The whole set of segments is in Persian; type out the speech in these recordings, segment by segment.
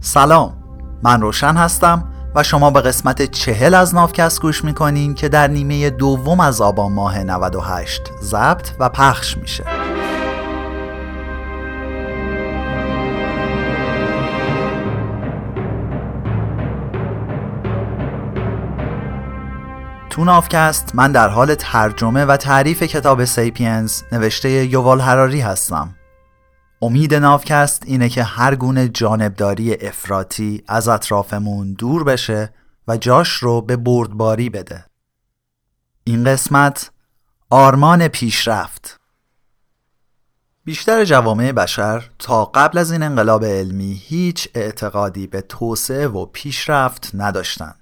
سلام. من روشن هستم و شما به قسمت چهل از نافکست گوش می‌کنین که در نیمه دوم از آبان ماه 98 ضبط و پخش میشه. تو نافکست من در حال ترجمه و تعریف کتاب سیپینز نوشته یووال هراری هستم. امید نافکست اینه که هر گونه جانبداری افراطی از اطرافمون دور بشه و جاش رو به بردباری بده. این قسمت آرمان پیشرفت. بیشتر جوامع بشر تا قبل از این انقلاب علمی هیچ اعتقادی به توسعه و پیشرفت نداشتن.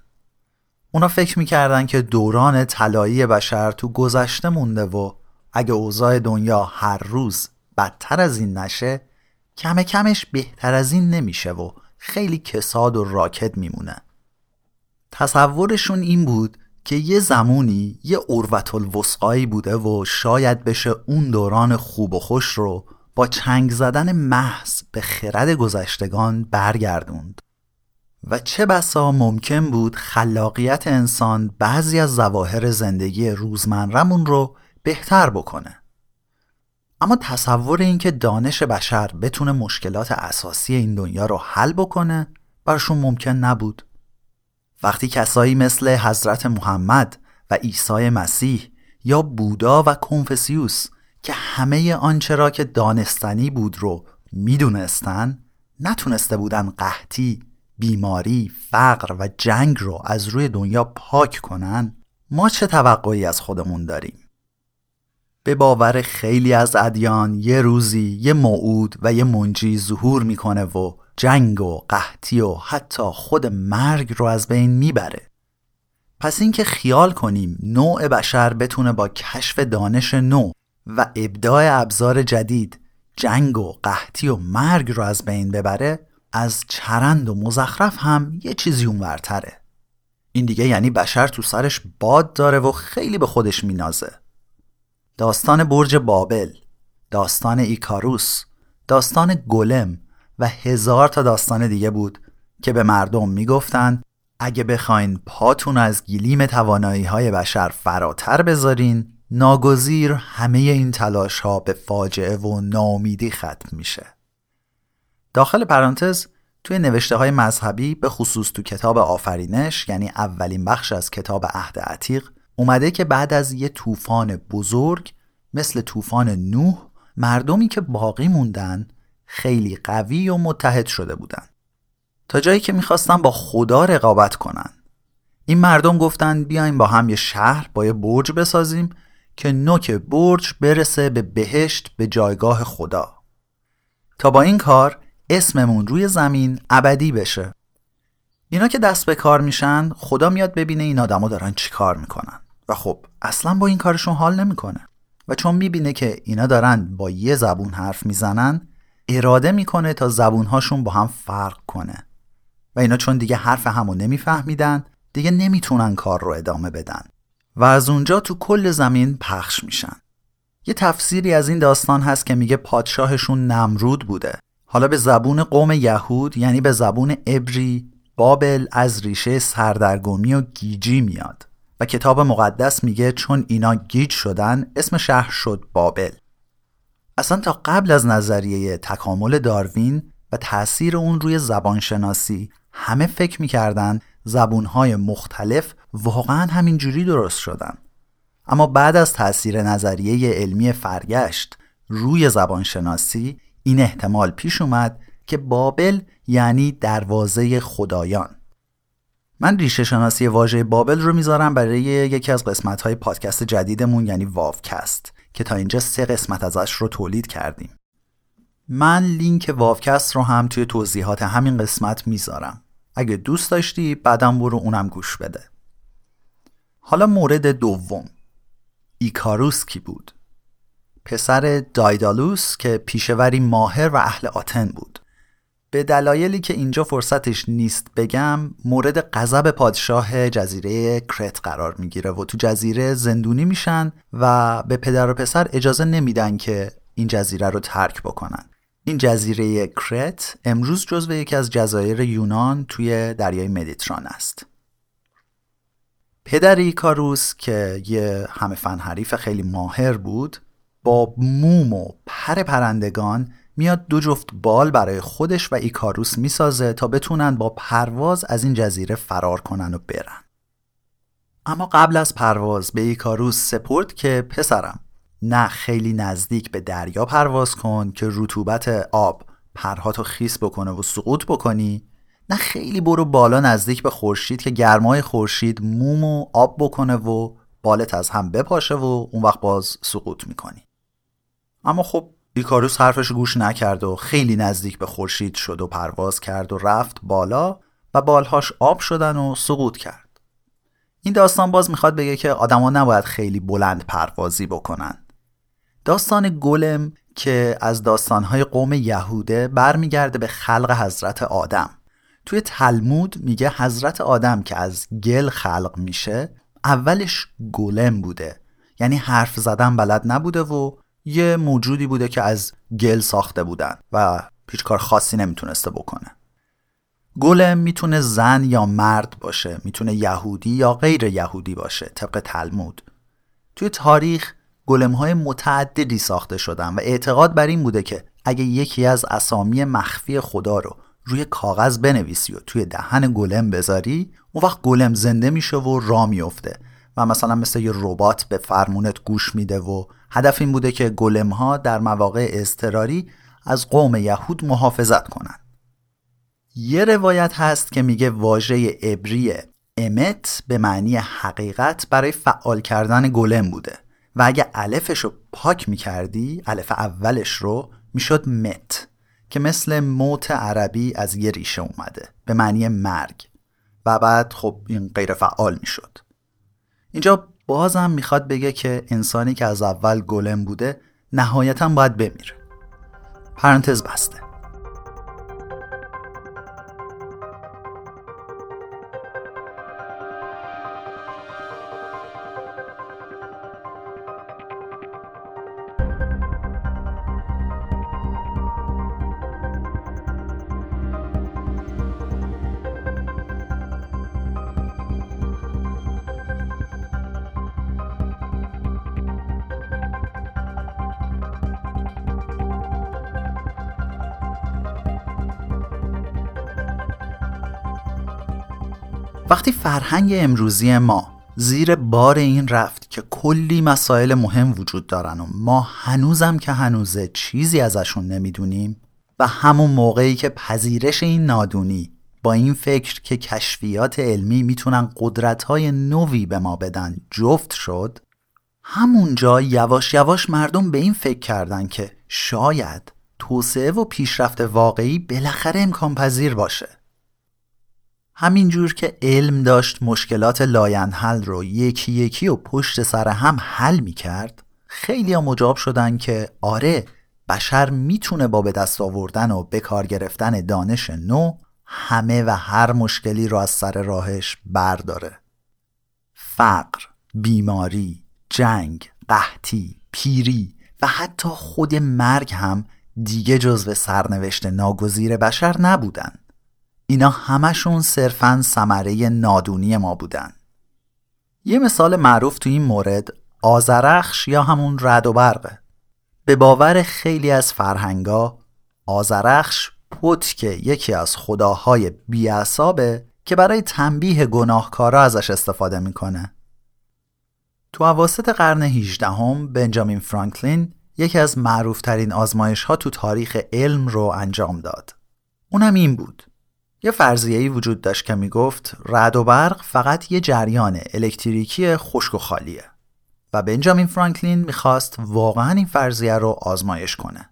اونا فکر می‌کردن که دوران طلایی بشر تو گذشته مونده و اگه اوضاع دنیا هر روز بدتر از این نشه کم کمش بهتر از این نمیشه و خیلی کساد و راکت میمونه. تصورشون این بود که یه زمونی یه عروت الوسقایی بوده و شاید بشه اون دوران خوب و خوش رو با چنگ زدن محض به خرد گذشتگان برگردوند. و چه بسا ممکن بود خلاقیت انسان بعضی از ظواهر زندگی روزمرمون رو بهتر بکنه. اما تصور اینکه دانش بشر بتونه مشکلات اساسی این دنیا رو حل بکنه برشون ممکن نبود وقتی کسایی مثل حضرت محمد و عیسی مسیح یا بودا و کنفسیوس که همه آنچه را که دانستنی بود رو می‌دونستن نتونسته بودن قحطی، بیماری، فقر و جنگ رو از روی دنیا پاک کنن ما چه توقعی از خودمون داریم؟ به باور خیلی از ادیان یه روزی یه موعود و یه منجی ظهور می‌کنه و جنگ و قحطی و حتی خود مرگ رو از بین می‌بره. پس اینکه خیال کنیم نوع بشر بتونه با کشف دانش نو و ابداع ابزار جدید جنگ و قحطی و مرگ رو از بین ببره از چرند و مزخرف هم یه چیزی اونورتره. این دیگه یعنی بشر تو سرش باد داره و خیلی به خودش مینازه. داستان برج بابل داستان ایکاروس داستان گلم و هزار تا داستان دیگه بود که به مردم می‌گفتن اگه بخواین پاتون از گلیم توانایی های بشر فراتر بذارین ناگزیر همه این تلاش ها به فاجعه و ناامیدی ختم میشه. داخل پرانتز توی نوشته های مذهبی به خصوص تو کتاب آفرینش یعنی اولین بخش از کتاب عهد عتیق اومده که بعد از یه طوفان بزرگ مثل طوفان نوح مردمی که باقی موندن خیلی قوی و متحد شده بودن. تا جایی که می‌خواستن با خدا رقابت کنن. این مردم گفتن بیایم با هم یه شهر با یه برج بسازیم که نوک برج برسه به بهشت به جایگاه خدا. تا با این کار اسممون روی زمین ابدی بشه. اینا که دست به کار میشن خدا میاد ببینه این آدما دارن چی کار می‌کنن. و خب اصلا با این کارشون حال نمی‌کنه. و چون می‌بینه که اینا دارن با یه زبون حرف می‌زنن اراده می‌کنه تا زبونهاشون با هم فرق کنه. و اینا چون دیگه حرف همو نمیفهمیدن دیگه نمی‌تونن کار رو ادامه بدن. و از اونجا تو کل زمین پخش میشن. یه تفسیری از این داستان هست که میگه پادشاهشون نمرود بوده. حالا به زبون قوم یهود یعنی به زبون ابری بابل از ریشه سردرگمی و گیجی میاد. و کتاب مقدس میگه چون اینا گیج شدن اسم شهر شد بابل. اصلا تا قبل از نظریه تکامل داروین و تأثیر اون روی زبانشناسی همه فکر می‌کردن زبونهای مختلف واقعا همینجوری درست شدن. اما بعد از تأثیر نظریه علمی فرگشت روی زبانشناسی این احتمال پیش اومد که بابل یعنی دروازه خدایان. من ریشه شناسی واژه بابل رو می‌ذارم برای یکی از قسمت های پادکست جدیدمون یعنی واوکست که تا اینجا سه قسمت ازش رو تولید کردیم. من لینک واوکست رو هم توی توضیحات همین قسمت می‌ذارم. اگه دوست داشتی بعدم برو اونم گوش بده. حالا مورد دوم. ایکاروس کی بود؟ پسر دایدالوس که پیشوری ماهر و اهل آتن بود. به دلایلی که اینجا فرصتش نیست بگم مورد غضب پادشاه جزیره کرت قرار می‌گیره و تو جزیره زندونی میشن و به پدر و پسر اجازه نمیدن که این جزیره رو ترک بکنن. این جزیره کرت امروز جزو یکی از جزایر یونان توی دریای مدیتران است. پدر ایکاروس که یه همه فن حریف خیلی ماهر بود با موم و پر پرندگان میاد دو جفت بال برای خودش و ایکاروس می‌سازه تا بتونن با پرواز از این جزیره فرار کنن و برن. اما قبل از پرواز به ایکاروس سپرد که پسرم نه خیلی نزدیک به دریا پرواز کن که رطوبت آب پرهاتو خیس بکنه و سقوط بکنی نه خیلی برو بالا نزدیک به خورشید که گرمای خورشید موم و آب بکنه و بالت از هم بپاشه و اون وقت باز سقوط می‌کنی. اما خب ایکاروس حرفش گوش نکرد و خیلی نزدیک به خورشید شد و پرواز کرد و رفت بالا و بالهاش آب شدن و سقوط کرد. این داستان باز می‌خواد بگه که آدما نباید خیلی بلند پروازی بکنن. داستان گلم که از داستانهای قوم یهوده برمیگرده به خلق حضرت آدم. توی تلمود میگه حضرت آدم که از گل خلق میشه اولش گلم بوده. یعنی حرف زدن بلد نبوده و یه موجودی بوده که از گل ساخته بودن و هیچ کار خاصی نمی‌تونسته بکنه. گلم می‌تونه زن یا مرد باشه می‌تونه یهودی یا غیر یهودی باشه طبق تلمود. توی تاریخ گلم های متعددی ساخته شدن و اعتقاد بر این بوده که اگه یکی از اسامی مخفی خدا رو روی کاغذ بنویسی و توی دهن گلم بذاری اون وقت گلم زنده میشه و را میفته و مثلا مثل یه ربات به فرمونت گوش میده و هدف این بوده که گلم ها در مواقع اضطراری از قوم یهود محافظت کنند. یه روایت هست که میگه واژه عبری امت به معنی حقیقت برای فعال کردن گلم بوده و اگه الفش رو پاک می‌کردی الف اولش رو می‌شد مت که مثل موت عربی از یه ریشه اومده به معنی مرگ و بعد خب این غیر فعال می‌شد اینجا بازم می‌خواد بگه که انسانی که از اول گلم بوده نهایتا باید بمیره. پرانتز بسته. وقتی فرهنگ امروزی ما زیر بار این رفت که کلی مسائل مهم وجود دارن و ما هنوزم که هنوزه چیزی ازشون نمی‌دونیم و همون موقعی که پذیرش این نادونی با این فکر که کشفیات علمی می‌تونن قدرتهای نوی به ما بدن جفت شد همونجا یواش یواش مردم به این فکر کردن که شاید توسعه و پیشرفت واقعی بالاخره امکان پذیر باشه. همینجور که علم داشت مشکلات لاینحل رو یکی یکی و پشت سر هم حل می کرد خیلی ها مجاب شدن که آره بشر می‌تونه با به دست آوردن و به کار گرفتن دانش نو همه و هر مشکلی رو از سر راهش برداره. فقر، بیماری، جنگ، قحطی، پیری و حتی خود مرگ هم دیگه جزو سرنوشت ناگزیر بشر نبودن. اینا همشون صرفا ثمره نادونی ما بودن. یه مثال معروف تو این مورد آزرخش یا همون رد و برقه. به باور خیلی از فرهنگا آزرخش پتک یکی از خداهای بیعصابه که برای تنبیه گناهکارا ازش استفاده می‌کنه. تو عواسط قرن 18 هم بنجامین فرانکلین یکی از معروفترین آزمایش ها تو تاریخ علم رو انجام داد. اونم این بود. یه فرضیه‌ای وجود داشت که می‌گفت رد و برق فقط یه جریان الکتریکی خشک و خالیه و بنجامین فرانکلین می‌خواست واقعا این فرضیه رو آزمایش کنه.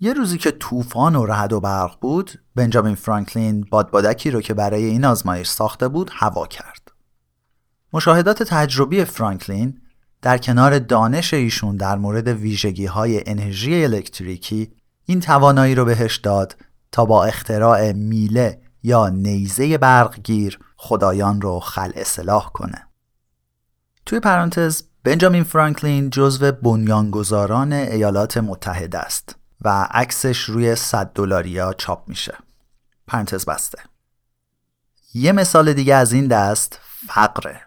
یه روزی که طوفان و رعد و برق بود، بنجامین فرانکلین بادبادکی رو که برای این آزمایش ساخته بود هوا کرد. مشاهدات تجربی فرانکلین در کنار دانش ایشون در مورد ویژگی های انرژی الکتریکی این توانایی رو بهش داد تا با اختراع میله یا نیزه برقگیر خدایان رو خل اصلاح کنه. توی پرانتز بنجامین فرانکلین جزو بنیانگذاران ایالات متحده است و عکسش روی 100 دلاریا چاپ میشه. پرانتز بسته. یه مثال دیگه از این دست فقره.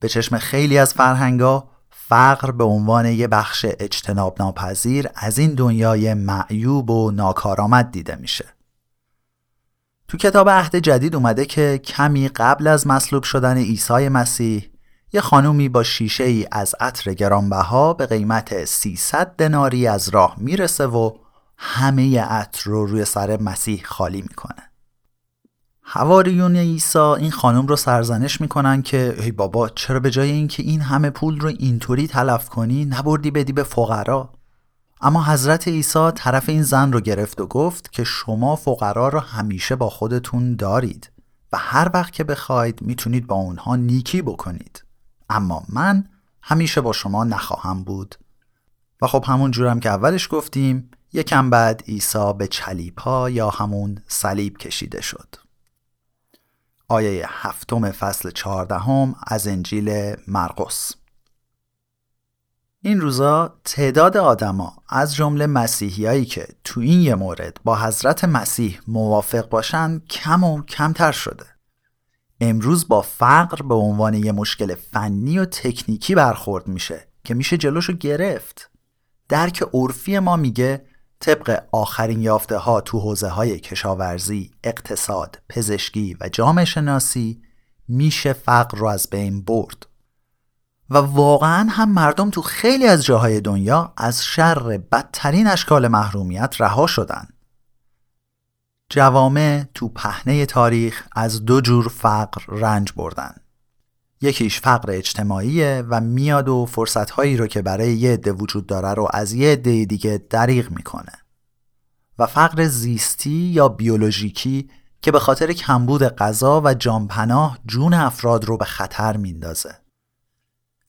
به چشم خیلی از فرهنگا فقر به عنوان یه بخش اجتناب ناپذیر از این دنیای معیوب و ناکارآمد دیده میشه. تو کتاب عهد جدید اومده که کمی قبل از مصلوب شدن عیسی مسیح یه خانومی با شیشه ای از عطر گرانبها به قیمت 300 دناری از راه می‌رسه و همه عطر رو روی سر مسیح خالی می‌کنه. هواریون عیسی این خانم رو سرزنش می‌کنن که ای بابا چرا به جای اینکه این همه پول رو اینطوری تلف کنی نبردی بدی به فقرا؟ اما حضرت عیسی طرف این زن رو گرفت و گفت که شما فقرا رو همیشه با خودتون دارید و هر وقت که بخواید می‌تونید با اونها نیکی بکنید. اما من همیشه با شما نخواهم بود. و خب همون جورم که اولش گفتیم یکم بعد عیسی به چلیپا یا همون صلیب کشیده شد. آیه هفتم فصل چهاردهم از انجیل مرقس. این روزا تعداد آدما از جمله مسیحیایی که تو این یه مورد با حضرت مسیح موافق باشن کم و کمتر شده. امروز با فقر به عنوان یه مشکل فنی و تکنیکی برخورد میشه که میشه جلوشو گرفت. درک عرفی ما میگه طبق آخرین یافته ها تو حوزه های کشاورزی، اقتصاد، پزشکی و جامعه شناسی میشه فقر رو از بین برد. و واقعا هم مردم تو خیلی از جاهای دنیا از شر بدترین اشکال محرومیت رها شدن. جوامع تو پهنه تاریخ از دو جور فقر رنج بردن. یکیش فقر اجتماعیه و میاد و فرصتهایی رو که برای یه عده وجود داره رو از یه عده دیگه دریغ می‌کنه. و فقر زیستی یا بیولوژیکی که به خاطر کمبود غذا و جانپناه جون افراد رو به خطر میندازه.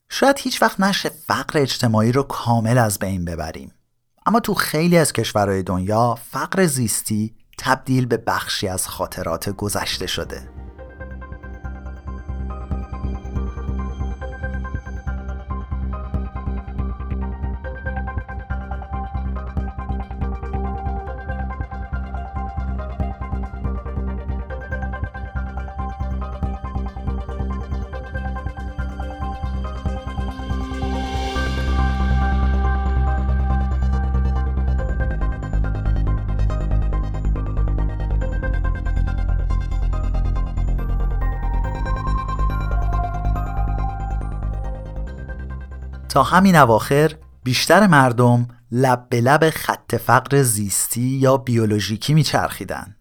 شاید هیچ وقت نشه فقر اجتماعی رو کامل از بین ببریم. اما تو خیلی از کشورهای دنیا فقر زیستی تبدیل به بخشی از خاطرات گذشته شده. تا همین اواخر بیشتر مردم لب به لب خط فقر زیستی یا بیولوژیکی میچرخیدن.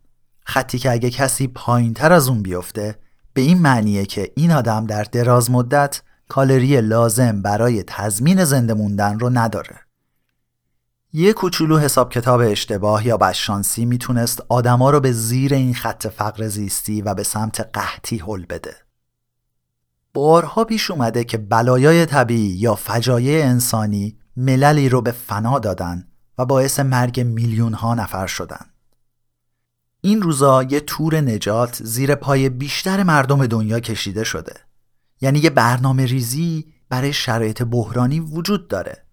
خطی که اگه کسی پایین تر از اون بیفته به این معنیه که این آدم در دراز مدت کالری لازم برای تضمین زنده موندن رو نداره. یه کوچولو حساب کتاب اشتباه یا بدشانسی می‌تونست آدما رو به زیر این خط فقر زیستی و به سمت قحطی هل بده. بارها پیش اومده که بلایای طبیعی یا فجایع انسانی مللی رو به فنا دادن و باعث مرگ میلیون ها نفر شدن. این روزا یه تور نجات زیر پای بیشتر مردم دنیا کشیده شده. یعنی یه برنامه ریزی برای شرایط بحرانی وجود داره.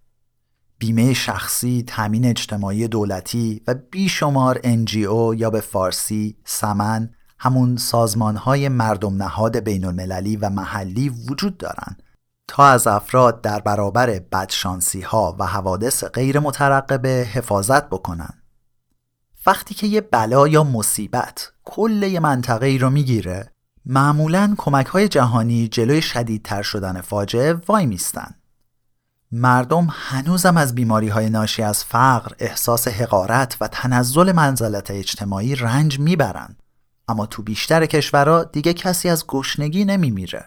بیمه شخصی، تامین اجتماعی دولتی و بیشمار NGO یا به فارسی سمن همون سازمان های مردم نهاد بین المللی و محلی وجود دارند تا از افراد در برابر بدشانسی ها و حوادث غیر مترقبه حفاظت بکنن. وقتی که یه بلا یا مصیبت کل یه منطقه ای رو می‌گیره معمولا کمک های جهانی جلوی شدیدتر شدن فاجعه وای میستن. مردم هنوزم از بیماری های ناشی از فقر، احساس حقارت و تنزل منزلت اجتماعی رنج می‌برند اما تو بیشتر کشورها دیگه کسی از گشنگی نمیمیره.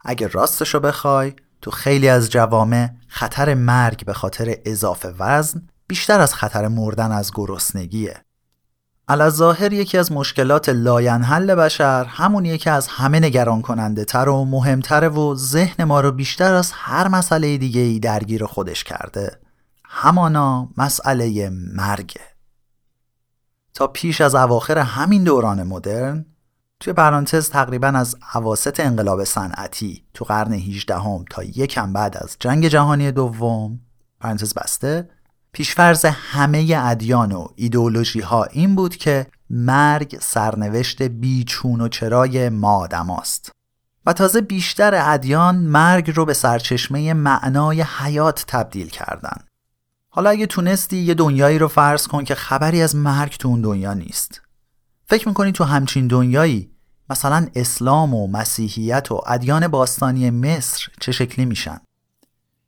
اگه راستشو بخوای تو خیلی از جوامع خطر مرگ به خاطر اضافه وزن بیشتر از خطر مردن از گرسنگیه. ظاهرا یکی از مشکلات لاینحل بشر همونیه که از همه نگران کننده تر و مهمتره و ذهن ما رو بیشتر از هر مسئله دیگه ای درگیر خودش کرده. همانا مسئله مرگه. تا پیش از اواخر همین دوران مدرن توی پرانتز تقریبا از عواست انقلاب صنعتی تو قرن 18 هم تا یکم بعد از جنگ جهانی دوم پرانتز بسته پیشفرز همه ادیان و ایدئولوژی ها این بود که مرگ سرنوشت بیچون و چرای ما آدم است. و تازه بیشتر ادیان مرگ رو به سرچشمه معنای حیات تبدیل کردن. حالا اگه تونستی یه دنیایی رو فرض کن که خبری از مرگ تو اون دنیا نیست. فکر می‌کنی تو همچین دنیایی مثلا اسلام و مسیحیت و ادیان باستانی مصر چه شکلی میشن؟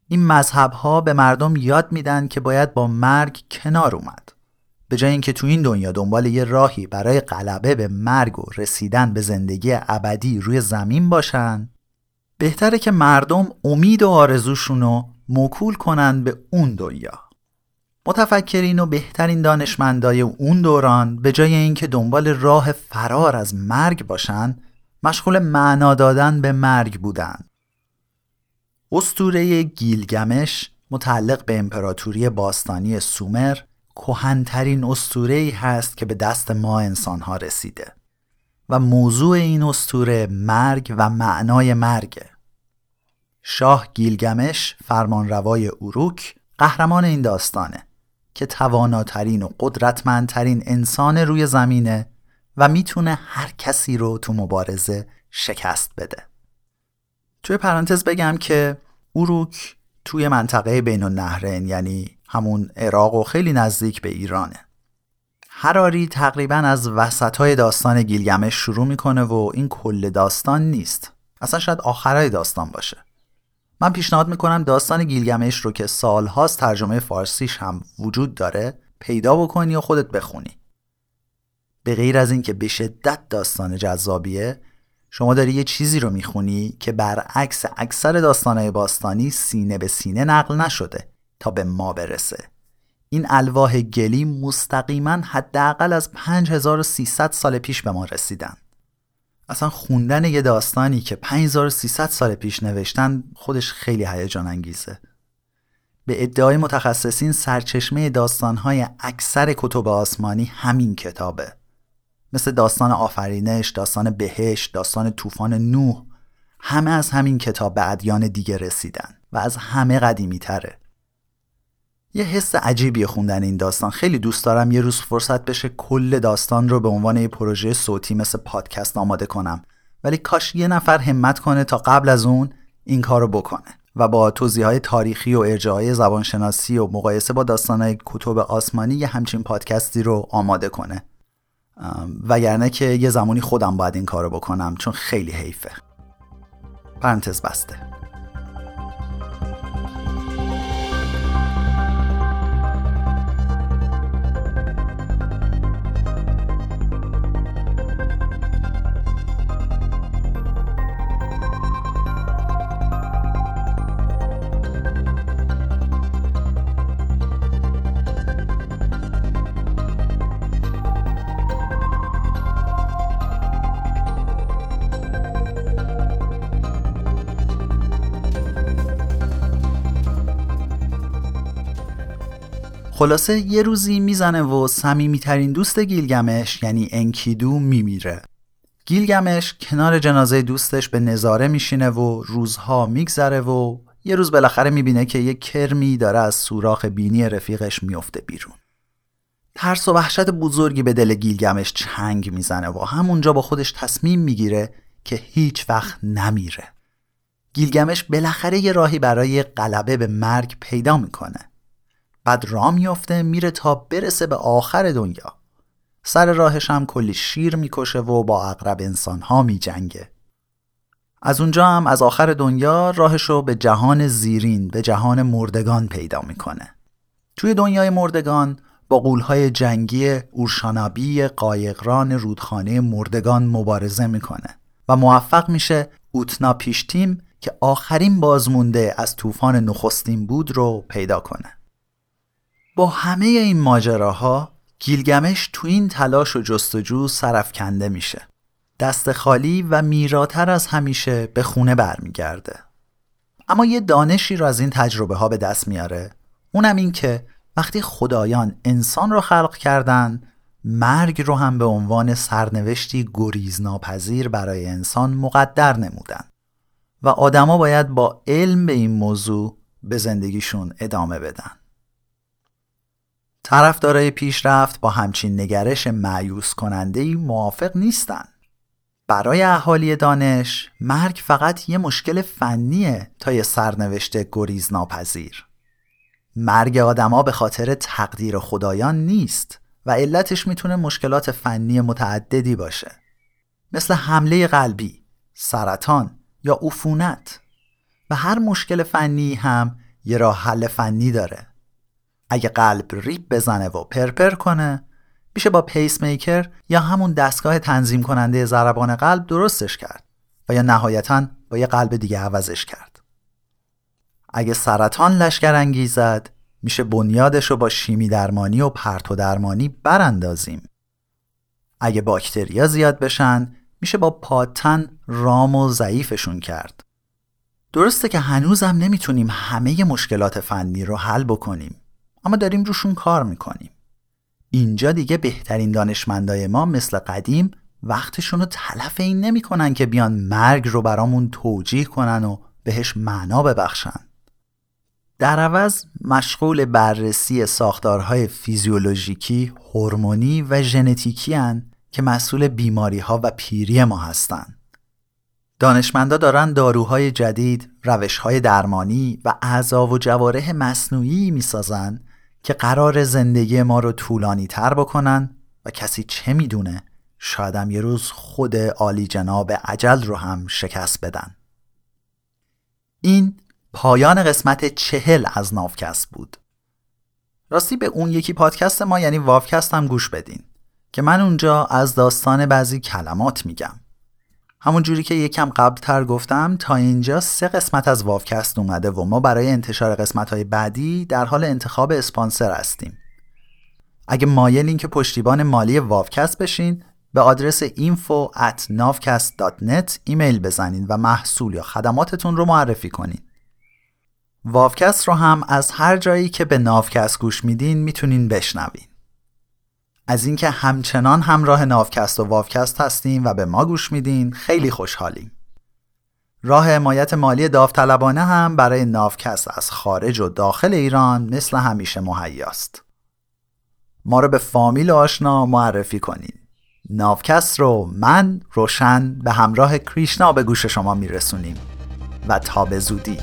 این مذهب ها به مردم یاد میدن که باید با مرگ کنار اومد. به جای اینکه تو این دنیا دنبال یه راهی برای غلبه به مرگ و رسیدن به زندگی ابدی روی زمین باشن بهتره که مردم امید و آرزوشون رو موکول کنن به اون دنیا متفکرین و بهترین دانشمندای اون دوران به جای اینکه دنبال راه فرار از مرگ باشن مشغول معنا دادن به مرگ بودن. استوره گیلگمش متعلق به امپراتوری باستانی سومر کهنترین ای هست که به دست ما انسان ها رسیده و موضوع این استوره مرگ و معنای مرگه. شاه گیلگمش فرمانروای اروک قهرمان این داستانه. که تواناترین و قدرتمندترین انسان روی زمینه و می‌تونه هر کسی رو تو مبارزه شکست بده. توی پرانتز بگم که اروک توی منطقه بین النهرین یعنی همون عراق و خیلی نزدیک به ایرانه. هراری تقریبا از وسط های داستان گیلگمش شروع می‌کنه و این کل داستان نیست. اصلا شاید آخرای داستان باشه. من پیشنهاد می‌کنم داستان گیلگمش رو که سالهاست ترجمه فارسیش هم وجود داره پیدا بکنی و خودت بخونی. به غیر از اینکه به شدت داستان جذابیه شما داری یه چیزی رو می‌خونی که برعکس اکثر داستانهای باستانی سینه به سینه نقل نشده تا به ما برسه. این الواح گلی مستقیما حداقل از 5300 سال پیش به ما رسیدن. اصلا خوندن یه داستانی که 5300 سال پیش نوشتن خودش خیلی هیجان انگیزه به ادعای متخصصین سرچشمه داستانهای اکثر کتب آسمانی همین کتابه. مثل داستان آفرینش، داستان بهش، داستان طوفان نوح همه از همین کتاب به ادیان دیگه رسیدن و از همه قدیمی تره یه حس عجیبی خوندن این داستان. خیلی دوست دارم یه روز فرصت بشه کل داستان رو به عنوان یه پروژه صوتی مثل پادکست آماده کنم. ولی کاش یه نفر همت کنه تا قبل از اون این کار رو بکنه و با توضیح های تاریخی و ارجاعای زبانشناسی و مقایسه با داستانهای کتب آسمانی یه همچین پادکستی رو آماده کنه. وگرنه که یه زمانی خودم باید این کارو بکنم چون خیلی حیفه. پرانتز بسته. خلاصه یه روزی می‌زنه و صمیمیترین دوست گیلگمش یعنی انکیدو میمیره. گیلگمش کنار جنازه دوستش به نظاره میشینه و روزها میگذره و یه روز بالاخره می‌بینه که یه کرمی داره از سوراخ بینی رفیقش میفته بیرون. ترس و وحشت بزرگی به دل گیلگمش چنگ می‌زنه و همونجا با خودش تصمیم می‌گیره که هیچ وقت نمیره. گیلگمش بالاخره یه راهی برای غلبه به مرگ پیدا می‌کنه. بعد را میفته میره تا برسه به آخر دنیا. سر راهش هم کلی شیر می‌کشه و با اقرب انسانها میجنگه. از اونجا هم از آخر دنیا راهش رو به جهان زیرین به جهان مردگان پیدا می‌کنه. توی دنیای مردگان با قولهای جنگی اورشانابی قایقران رودخانه مردگان مبارزه می‌کنه و موفق میشه اوتنا پیشتیم که آخرین بازمونده از طوفان نخستین بود رو پیدا کنه. با همه این ماجراها گیلگمش تو این تلاش و جستجو سرفکنده میشه. دست خالی و میراتر از همیشه به خونه برمیگرده. اما یه دانشی رو از این تجربه ها به دست میاره. اونم این که وقتی خدایان انسان رو خلق کردن مرگ رو هم به عنوان سرنوشتی گریزناپذیر برای انسان مقدر نمودن. و آدما باید با علم به این موضوع به زندگیشون ادامه بدن. طرفدارای پیشرفت با همچین نگرش معیوس ای موافق نیستن. برای اهالی دانش مرگ فقط یه مشکل فنیه تا یه سرنوشت گریز ناپذیر. مرگ آدما به خاطر تقدیر خدایان نیست و علتش می‌تونه مشکلات فنی متعددی باشه. مثل حمله قلبی، سرطان یا عفونت و هر مشکل فنی هم یه راه حل فنی داره. اگه قلب ریب بزنه و پرپر کنه میشه با پیس میکر یا همون دستگاه تنظیم کننده ضربان قلب درستش کرد و یا نهایتا با یه قلب دیگه عوضش کرد. اگه سرطان لشکر انگیزد میشه بنیادش رو با شیمی درمانی و پرتو درمانی براندازیم. اگه باکتریا زیاد بشن میشه با پاتن رام و ضعیفشون کرد. درسته که هنوزم نمی‌تونیم همه مشکلات فنی رو حل بکنیم. اما داریم روشون کار می‌کنیم اینجا دیگه بهترین دانشمندای ما مثل قدیم وقتشون رو تلف این نمی‌کنن که بیان مرگ رو برامون توجیه کنن و بهش معنا ببخشن در عوض مشغول بررسی ساختارهای فیزیولوژیکی، هورمونی و ژنتیکی هن که مسئول بیماری ها و پیری ما هستند. دانشمندا دارن داروهای جدید، روشهای درمانی و اعضا و جوارح مصنوعی می‌سازن که قرار زندگی ما رو طولانی تر بکنن و کسی چه می‌دونه شایدم یه روز خود عالی جناب عجل رو هم شکست بدن. این پایان قسمت چهل از نافکست بود. راستی به اون یکی پادکست ما یعنی وافکست هم گوش بدین که من اونجا از داستان بعضی کلمات میگم. همون جوری که یکم قبل تر گفتم تا اینجا سه قسمت از واوکست اومده و ما برای انتشار قسمت های بعدی در حال انتخاب اسپانسر هستیم. اگه مایلین که پشتیبان مالی واوکست بشین به آدرس info at ایمیل بزنین و محصول یا خدماتتون رو معرفی کنین. واوکست رو هم از هر جایی که به ناوکست گوش میدین می‌تونین بشنوین. از اینکه همچنان همراه ناوکست و واوکست هستیم و به ما گوش میدین خیلی خوشحالیم. راه حمایت مالی داوطلبانه هم برای ناوکست از خارج و داخل ایران مثل همیشه مهیاست. ما رو به فامیل آشنا معرفی کنین. ناوکست رو من روشن به همراه کریشنا به گوش شما میرسونیم و تا به زودی